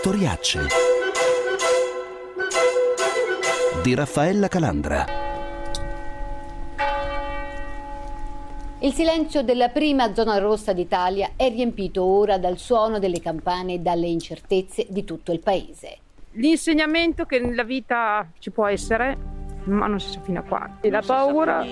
Storiacce di Raffaella Calandra. Il silenzio della prima zona rossa d'Italia è riempito ora dal suono delle campane e dalle incertezze di tutto il paese. L'insegnamento che nella vita ci può essere, ma non si sa fino a quando. E la paura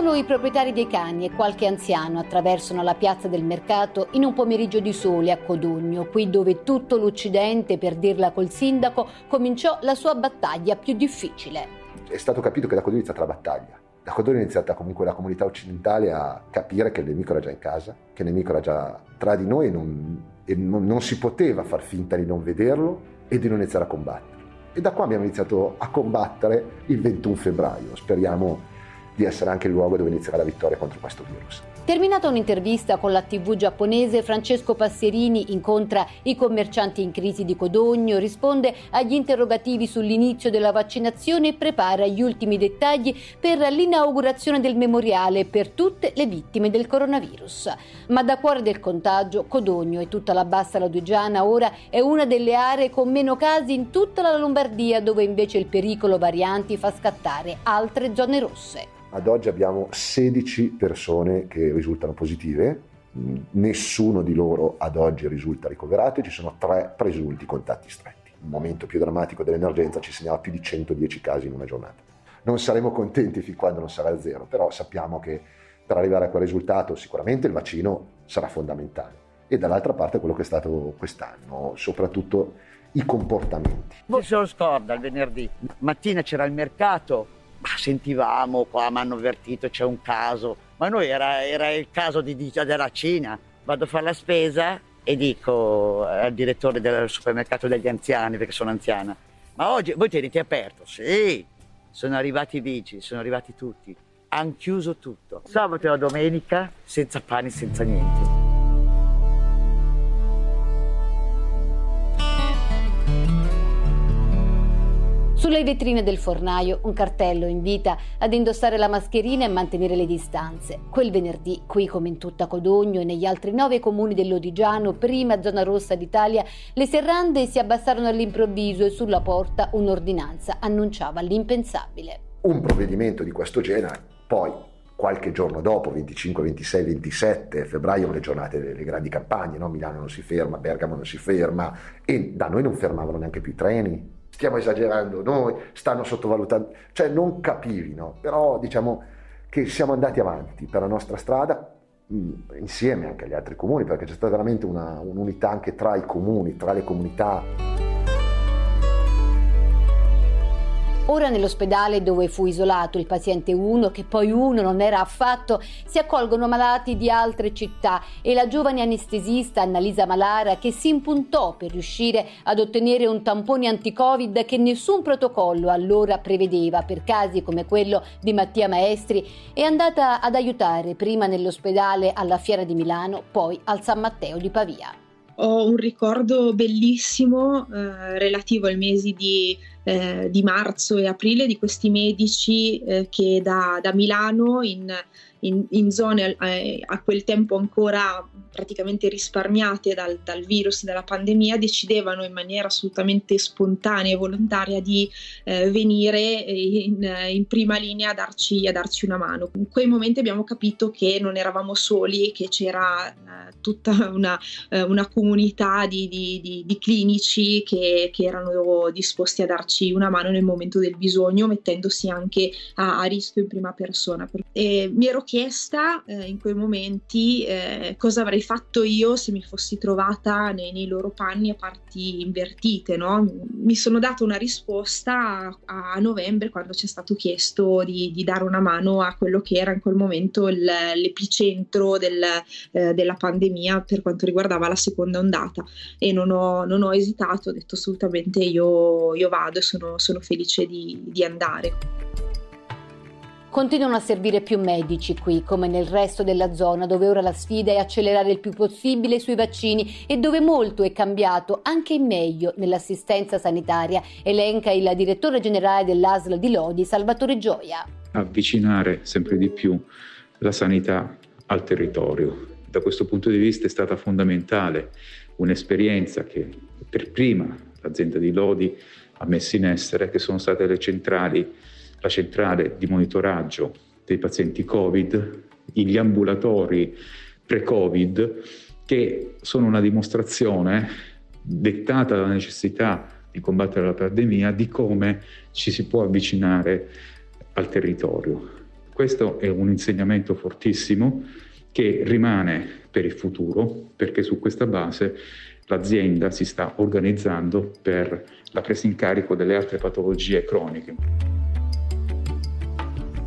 Solo i proprietari dei cani e qualche anziano attraversano la piazza del mercato in un pomeriggio di sole a Codogno, qui dove tutto l'Occidente, per dirla col sindaco, cominciò la sua battaglia più difficile. È stato capito che da Codogno è iniziata la battaglia. Da Codogno è iniziata comunque la comunità occidentale a capire che il nemico era già in casa, che il nemico era già tra di noi e non, e non, non si poteva far finta di non vederlo e di non iniziare a combattere. E da qua abbiamo iniziato a combattere il 21 febbraio. Speriamo di essere anche il luogo dove inizierà la vittoria contro questo virus. Terminata un'intervista con la TV giapponese, Francesco Passierini incontra i commercianti in crisi di Codogno, risponde agli interrogativi sull'inizio della vaccinazione e prepara gli ultimi dettagli per l'inaugurazione del memoriale per tutte le vittime del coronavirus. Ma da cuore del contagio, Codogno e tutta la bassa ladugiana ora è una delle aree con meno casi in tutta la Lombardia, dove invece il pericolo varianti fa scattare altre zone rosse. Ad oggi abbiamo 16 persone che risultano positive, nessuno di loro ad oggi risulta ricoverato e ci sono tre presunti contatti stretti. Il momento più drammatico dell'emergenza ci segnala più di 110 casi in una giornata. Non saremo contenti fin quando non sarà zero, però sappiamo che per arrivare a quel risultato sicuramente il vaccino sarà fondamentale e dall'altra parte quello che è stato quest'anno, soprattutto i comportamenti. Non se lo scorda il venerdì, mattina c'era il mercato, ma sentivamo, qua mi hanno avvertito, c'è un caso, ma noi era, era il caso di, della Cina, vado a fare la spesa e dico al direttore del supermercato degli anziani, perché sono anziana, ma oggi voi tenete aperto? Sì, sono arrivati i vigili, sono arrivati tutti, hanno chiuso tutto, sabato e domenica senza pane, senza niente. Sulle vetrine del fornaio un cartello invita ad indossare la mascherina e mantenere le distanze. Quel venerdì, qui come in tutta Codogno e negli altri nove comuni dell'Odigiano, prima zona rossa d'Italia, le serrande si abbassarono all'improvviso e sulla porta un'ordinanza annunciava l'impensabile. Un provvedimento di questo genere, poi qualche giorno dopo, 25, 26, 27 febbraio, le giornate delle grandi campagne, no? Milano non si ferma, Bergamo non si ferma e da noi non fermavano neanche più i treni, stiamo esagerando noi, stanno sottovalutando, cioè non capivi, no? Però diciamo che siamo andati avanti per la nostra strada mm, insieme anche agli altri comuni, perché c'è stata veramente una, un'unità anche tra i comuni, tra le comunità. Ora nell'ospedale dove fu isolato il paziente 1, che poi uno non era affatto, si accolgono malati di altre città e la giovane anestesista Annalisa Malara che si impuntò per riuscire ad ottenere un tampone anti-Covid che nessun protocollo allora prevedeva per casi come quello di Mattia Maestri, è andata ad aiutare prima nell'ospedale alla Fiera di Milano, poi al San Matteo di Pavia ho un ricordo bellissimo eh, relativo ai mesi di, eh, di, marzo e aprile di questi medici eh, che da, da Milano in, in, in zone eh, a quel tempo ancora praticamente risparmiate dal, dal virus, dalla pandemia, decidevano in maniera assolutamente spontanea e volontaria di eh, venire in, in, prima linea a darci, a darci, una mano. In quei momenti abbiamo capito che non eravamo soli, che c'era eh, tutta una, eh, una comunità di, di, di, di clinici che, che, erano disposti a darci una mano nel momento del bisogno, mettendosi anche a, a rischio in prima persona. E mi ero chiesta eh, in quei momenti eh, cosa avrei fatto io se mi fossi trovata nei, nei loro panni a parti invertite. No? Mi sono data una risposta a, a novembre quando ci è stato chiesto di, di, dare una mano a quello che era in quel momento il, l'epicentro del, eh, della pandemia per quanto riguardava la seconda ondata e non ho, non ho esitato, ho detto assolutamente io, io vado e sono, sono felice di, di andare. Continuano a servire più medici qui, come nel resto della zona, dove ora la sfida è accelerare il più possibile sui vaccini e dove molto è cambiato, anche in meglio, nell'assistenza sanitaria, elenca il direttore generale dell'ASL di Lodi, Salvatore Gioia. Avvicinare sempre di più la sanità al territorio. Da questo punto di vista è stata fondamentale un'esperienza che per prima l'azienda di Lodi ha messo in essere, che sono state le centrali, la centrale di monitoraggio dei pazienti Covid, gli ambulatori pre-Covid, che sono una dimostrazione dettata dalla necessità di combattere la pandemia di come ci si può avvicinare al territorio. Questo è un insegnamento fortissimo che rimane per il futuro perché su questa base l'azienda si sta organizzando per la presa in carico delle altre patologie croniche.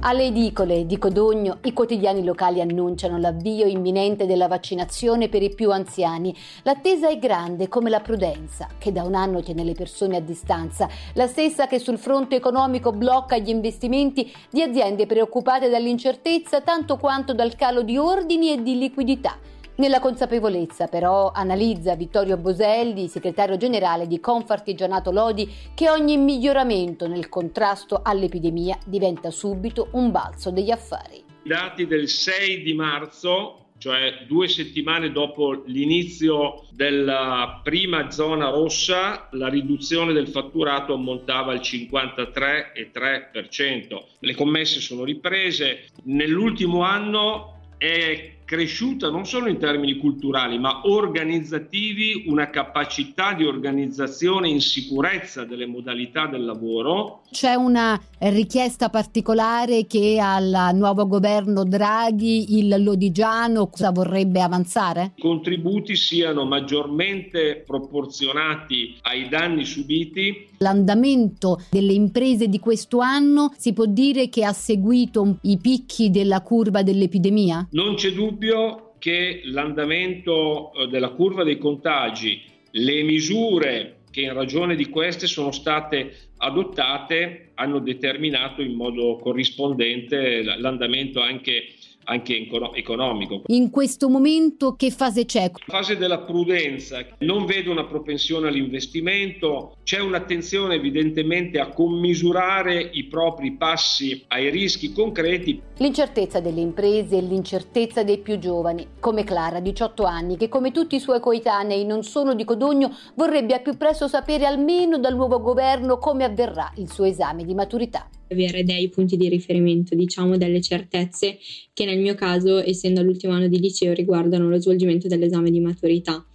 Alle edicole di Codogno i quotidiani locali annunciano l'avvio imminente della vaccinazione per i più anziani. L'attesa è grande come la prudenza, che da un anno tiene le persone a distanza, la stessa che sul fronte economico blocca gli investimenti di aziende preoccupate dall'incertezza tanto quanto dal calo di ordini e di liquidità. Nella consapevolezza però analizza Vittorio Boselli, segretario generale di Confartigianato Lodi, che ogni miglioramento nel contrasto all'epidemia diventa subito un balzo degli affari. I dati del 6 di marzo, cioè due settimane dopo l'inizio della prima zona rossa, la riduzione del fatturato ammontava al 53,3%. Le commesse sono riprese. Nell'ultimo anno è cresciuta non solo in termini culturali, ma organizzativi, una capacità di organizzazione in sicurezza delle modalità del lavoro. C'è una richiesta particolare che al nuovo governo Draghi il Lodigiano cosa vorrebbe avanzare? I contributi siano maggiormente proporzionati ai danni subiti. L'andamento delle imprese di questo anno si può dire che ha seguito i picchi della curva dell'epidemia? Non c'è dubbio dubbio che l'andamento eh, della curva dei contagi, le misure che in ragione di queste sono state adottate hanno determinato in modo corrispondente l'andamento anche anche economico. In questo momento che fase c'è? Fase della prudenza, non vedo una propensione all'investimento, c'è un'attenzione evidentemente a commisurare i propri passi ai rischi concreti. L'incertezza delle imprese e l'incertezza dei più giovani, come Clara, 18 anni, che come tutti i suoi coetanei non sono di Codogno, vorrebbe a più presto sapere almeno dal nuovo governo come avverrà il suo esame di maturità avere dei punti di riferimento, diciamo delle certezze che nel mio caso, essendo all'ultimo anno di liceo, riguardano lo svolgimento dell'esame di maturità.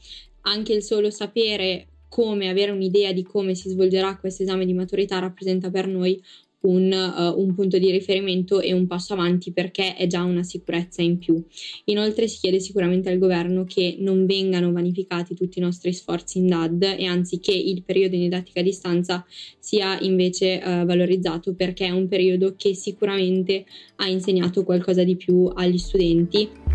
Anche il solo sapere come avere un'idea di come si svolgerà questo esame di maturità rappresenta per noi un, uh, un, punto di riferimento e un passo avanti perché è già una sicurezza in più. Inoltre si chiede sicuramente al governo che non vengano vanificati tutti i nostri sforzi in DAD e anzi che il periodo in didattica a distanza sia invece uh, valorizzato perché è un periodo che sicuramente ha insegnato qualcosa di più agli studenti.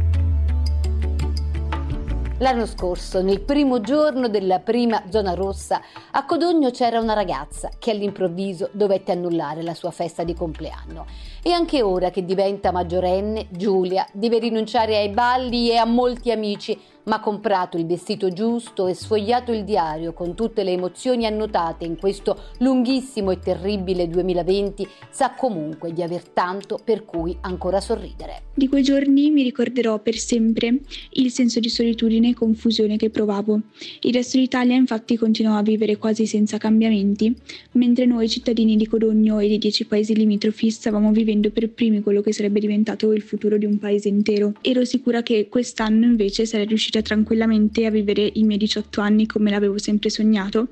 L'anno scorso, nel primo giorno della prima zona rossa, a Codogno c'era una ragazza che all'improvviso dovette annullare la sua festa di compleanno. E anche ora che diventa maggiorenne, Giulia deve rinunciare ai balli e a molti amici ma comprato il vestito giusto e sfogliato il diario con tutte le emozioni annotate in questo lunghissimo e terribile 2020, sa comunque di aver tanto per cui ancora sorridere. Di quei giorni mi ricorderò per sempre il senso di solitudine e confusione che provavo. Il resto d'Italia infatti continuò a vivere quasi senza cambiamenti, mentre noi cittadini di Codogno e dei dieci paesi limitrofi stavamo vivendo per primi quello che sarebbe diventato il futuro di un paese intero. Ero sicura che quest'anno invece sarei riuscita riuscita tranquillamente a vivere i miei 18 anni come l'avevo sempre sognato,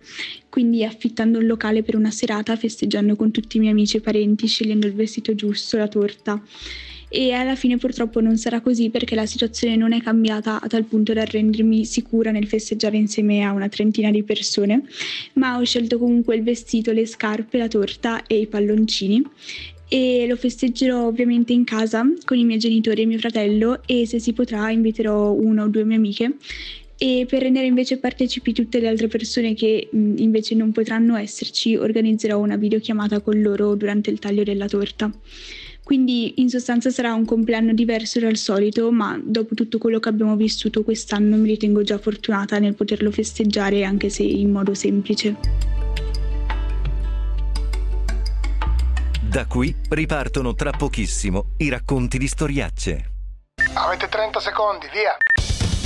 quindi affittando un locale per una serata, festeggiando con tutti i miei amici e parenti, scegliendo il vestito giusto, la torta. E alla fine purtroppo non sarà così perché la situazione non è cambiata a tal punto da rendermi sicura nel festeggiare insieme a una trentina di persone, ma ho scelto comunque il vestito, le scarpe, la torta e i palloncini e lo festeggerò ovviamente in casa con i miei genitori e mio fratello e se si potrà inviterò una o due mie amiche e per rendere invece partecipi tutte le altre persone che mh, invece non potranno esserci organizzerò una videochiamata con loro durante il taglio della torta. Quindi in sostanza sarà un compleanno diverso dal solito, ma dopo tutto quello che abbiamo vissuto quest'anno mi ritengo già fortunata nel poterlo festeggiare anche se in modo semplice. Da qui ripartono tra pochissimo i racconti di storiacce. Avete 30 secondi, via.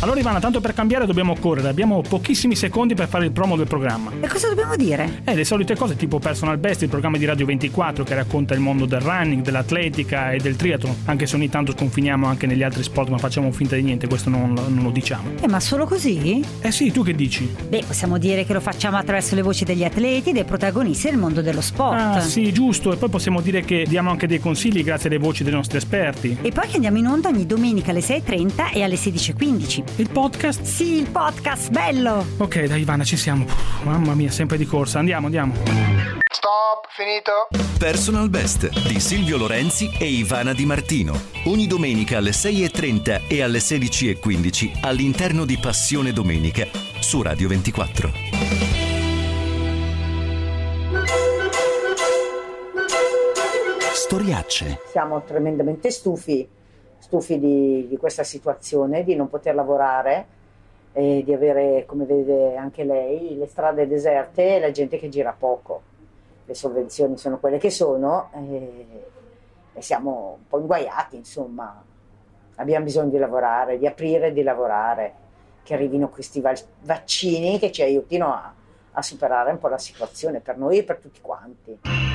Allora Ivana, tanto per cambiare dobbiamo correre, abbiamo pochissimi secondi per fare il promo del programma. E cosa dobbiamo dire? Eh, le solite cose tipo Personal Best, il programma di Radio 24 che racconta il mondo del running, dell'atletica e del triathlon, anche se ogni tanto sconfiniamo anche negli altri sport ma facciamo finta di niente, questo non, non lo diciamo. Eh, ma solo così? Eh sì, tu che dici? Beh, possiamo dire che lo facciamo attraverso le voci degli atleti dei protagonisti del mondo dello sport. Ah sì, giusto, e poi possiamo dire che diamo anche dei consigli grazie alle voci dei nostri esperti. E poi che andiamo in onda ogni domenica alle 6.30 e alle 16.15. Il podcast? Sì, il podcast, bello! Ok, dai Ivana, ci siamo. Puh, mamma mia, sempre di corsa. Andiamo, andiamo. Stop, finito. Personal Best di Silvio Lorenzi e Ivana Di Martino. Ogni domenica alle 6.30 e alle 16.15 all'interno di Passione Domenica su Radio 24. Storiacce. Siamo tremendamente stufi, stufi di, di questa situazione, di non poter lavorare e di avere, come vede anche lei, le strade deserte e la gente che gira poco. Le sovvenzioni sono quelle che sono e, e siamo un po' inguaiati, insomma. Abbiamo bisogno di lavorare, di aprire e di lavorare, che arrivino questi val- vaccini che ci aiutino a, a superare un po' la situazione per noi e per tutti quanti.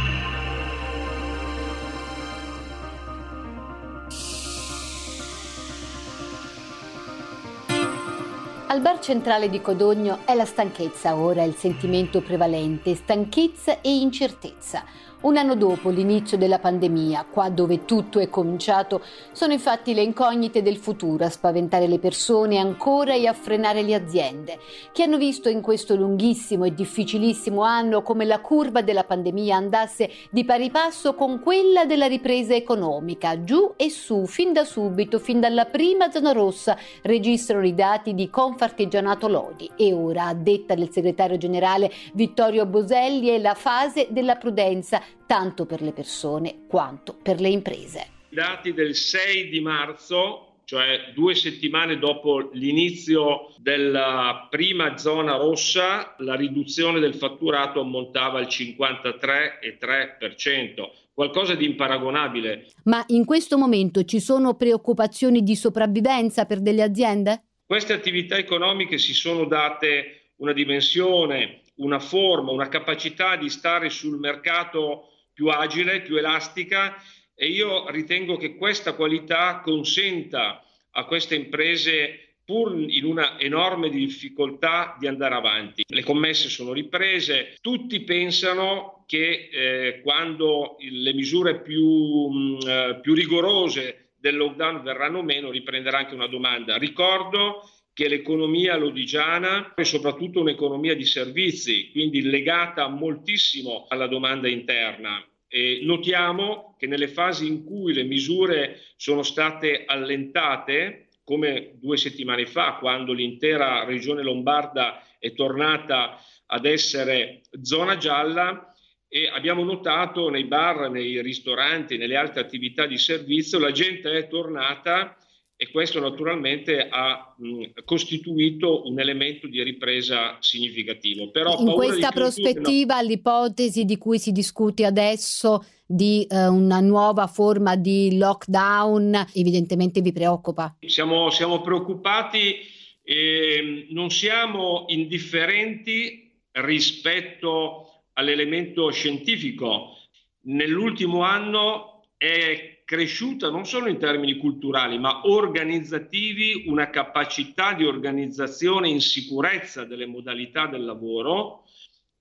Al bar centrale di Codogno è la stanchezza ora il sentimento prevalente, stanchezza e incertezza. Un anno dopo l'inizio della pandemia, qua dove tutto è cominciato, sono infatti le incognite del futuro a spaventare le persone ancora e a frenare le aziende, che hanno visto in questo lunghissimo e difficilissimo anno come la curva della pandemia andasse di pari passo con quella della ripresa economica, giù e su, fin da subito, fin dalla prima zona rossa, registrano i dati di Confartigianato Lodi. E ora, a detta del segretario generale Vittorio Boselli, è la fase della prudenza tanto per le persone quanto per le imprese. I dati del 6 di marzo, cioè due settimane dopo l'inizio della prima zona rossa, la riduzione del fatturato ammontava al 53,3%, qualcosa di imparagonabile. Ma in questo momento ci sono preoccupazioni di sopravvivenza per delle aziende? Queste attività economiche si sono date una dimensione, una forma, una capacità di stare sul mercato più agile, più elastica e io ritengo che questa qualità consenta a queste imprese pur in una enorme difficoltà di andare avanti. Le commesse sono riprese, tutti pensano che eh, quando le misure più, mh, eh, più rigorose del lockdown verranno meno riprenderà anche una domanda. Ricordo che l'economia lodigiana è soprattutto un'economia di servizi, quindi legata moltissimo alla domanda interna. E notiamo che nelle fasi in cui le misure sono state allentate, come due settimane fa, quando l'intera regione lombarda è tornata ad essere zona gialla, e abbiamo notato nei bar, nei ristoranti, nelle altre attività di servizio, la gente è tornata e questo naturalmente ha mh, costituito un elemento di ripresa significativo. Però In questa prospettiva no. l'ipotesi di cui si discute adesso di eh, una nuova forma di lockdown evidentemente vi preoccupa? Siamo, siamo preoccupati e non siamo indifferenti rispetto all'elemento scientifico. Nell'ultimo anno è cresciuta non solo in termini culturali, ma organizzativi, una capacità di organizzazione in sicurezza delle modalità del lavoro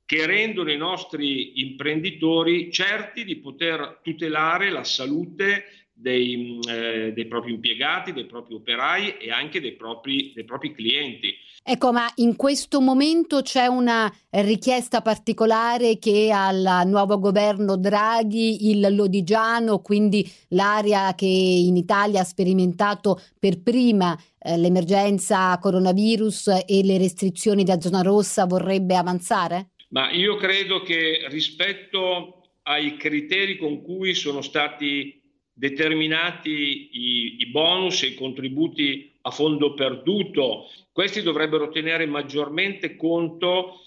che rendono i nostri imprenditori certi di poter tutelare la salute dei, eh, dei, propri impiegati, dei propri operai e anche dei propri, dei propri clienti. Ecco, ma in questo momento c'è una richiesta particolare che al nuovo governo Draghi, il Lodigiano, quindi l'area che in Italia ha sperimentato per prima eh, l'emergenza coronavirus e le restrizioni da zona rossa vorrebbe avanzare? Ma io credo che rispetto ai criteri con cui sono stati determinati i, i, bonus e i contributi a fondo perduto. Questi dovrebbero tenere maggiormente conto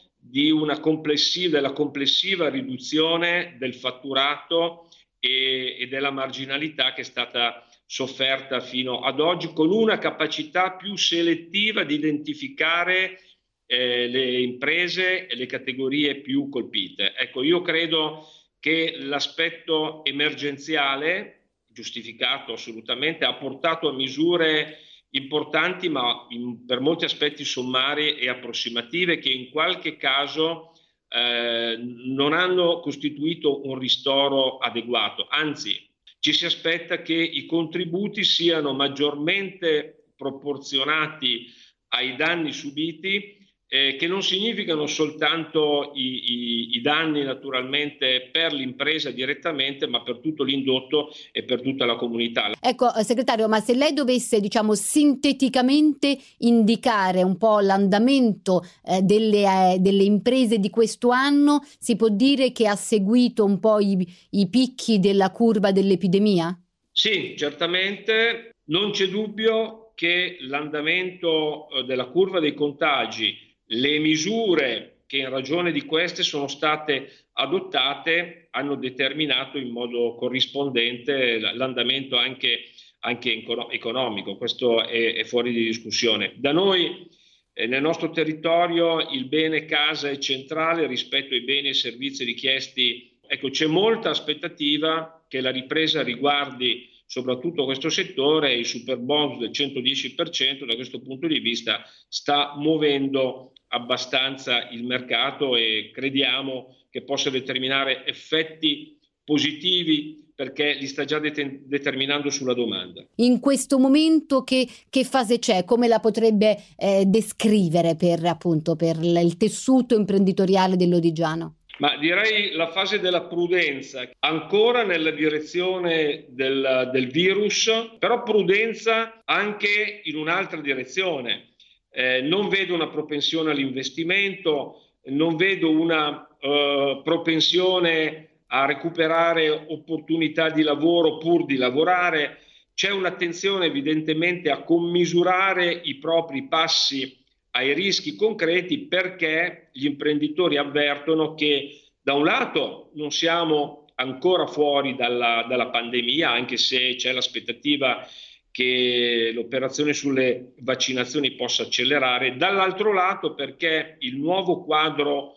complessiva, della complessiva riduzione del fatturato e, e della marginalità che è stata sofferta fino ad oggi, con una capacità più selettiva di identificare eh, le imprese e le categorie più colpite. Ecco, io credo che l'aspetto emergenziale, giustificato assolutamente, ha portato a misure importanti, ma in, per molti aspetti sommarie e approssimative, che in qualche caso eh, non hanno costituito un ristoro adeguato. Anzi, ci si aspetta che i contributi siano maggiormente proporzionati ai danni subiti eh, che non significano soltanto i, i, i, danni naturalmente per l'impresa direttamente, ma per tutto l'indotto e per tutta la comunità. Ecco, eh, segretario, ma se lei dovesse, diciamo, sinteticamente indicare un po' l'andamento eh, delle, eh, delle, imprese di questo anno, si può dire che ha seguito un po' i, i picchi della curva dell'epidemia? Sì, certamente. Non c'è dubbio che l'andamento eh, della curva dei contagi le misure che in ragione di queste sono state adottate hanno determinato in modo corrispondente l'andamento anche, anche economico, questo è, è, fuori di discussione. Da noi eh, nel nostro territorio il bene casa è centrale rispetto ai beni e servizi richiesti. Ecco, c'è molta aspettativa che la ripresa riguardi soprattutto questo settore il super bonus del 110% da questo punto di vista sta muovendo abbastanza il mercato e crediamo che possa determinare effetti positivi perché li sta già det- determinando sulla domanda. In questo momento che, che fase c'è? Come la potrebbe eh, descrivere per, appunto, per il tessuto imprenditoriale dell'Odigiano? Ma direi la fase della prudenza, ancora nella direzione del, del virus, però prudenza anche in un'altra direzione. Eh, non vedo una propensione all'investimento, non vedo una eh, propensione a recuperare opportunità di lavoro pur di lavorare, c'è un'attenzione evidentemente a commisurare i propri passi ai rischi concreti perché gli imprenditori avvertono che da un lato non siamo ancora fuori dalla, dalla pandemia, anche se c'è l'aspettativa che l'operazione sulle vaccinazioni possa accelerare, dall'altro lato perché il nuovo quadro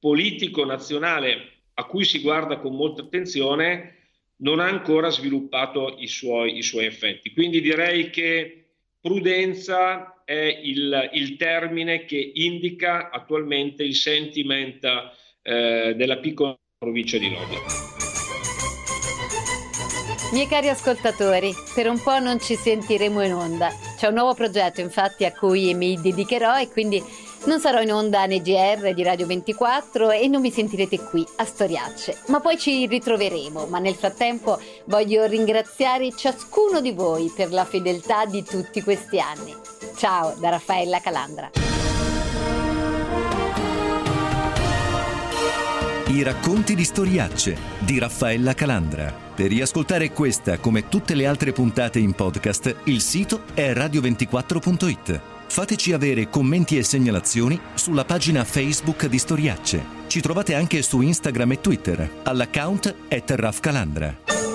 politico nazionale a cui si guarda con molta attenzione non ha ancora sviluppato i suoi, i suoi effetti. Quindi direi che prudenza è il, il termine che indica attualmente il sentiment eh, della piccola provincia di Lodi. Miei cari ascoltatori, per un po' non ci sentiremo in onda. C'è un nuovo progetto infatti a cui mi dedicherò e quindi non sarò in onda nei GR di Radio 24 e non mi sentirete qui a Storiacce, ma poi ci ritroveremo. Ma nel frattempo voglio ringraziare ciascuno di voi per la fedeltà di tutti questi anni. Ciao da Raffaella Calandra. I racconti di Storiacce di Raffaella Calandra. Per riascoltare questa come tutte le altre puntate in podcast, il sito è radio24.it. Fateci avere commenti e segnalazioni sulla pagina Facebook di Storiacce. Ci trovate anche su Instagram e Twitter all'account at Calandra.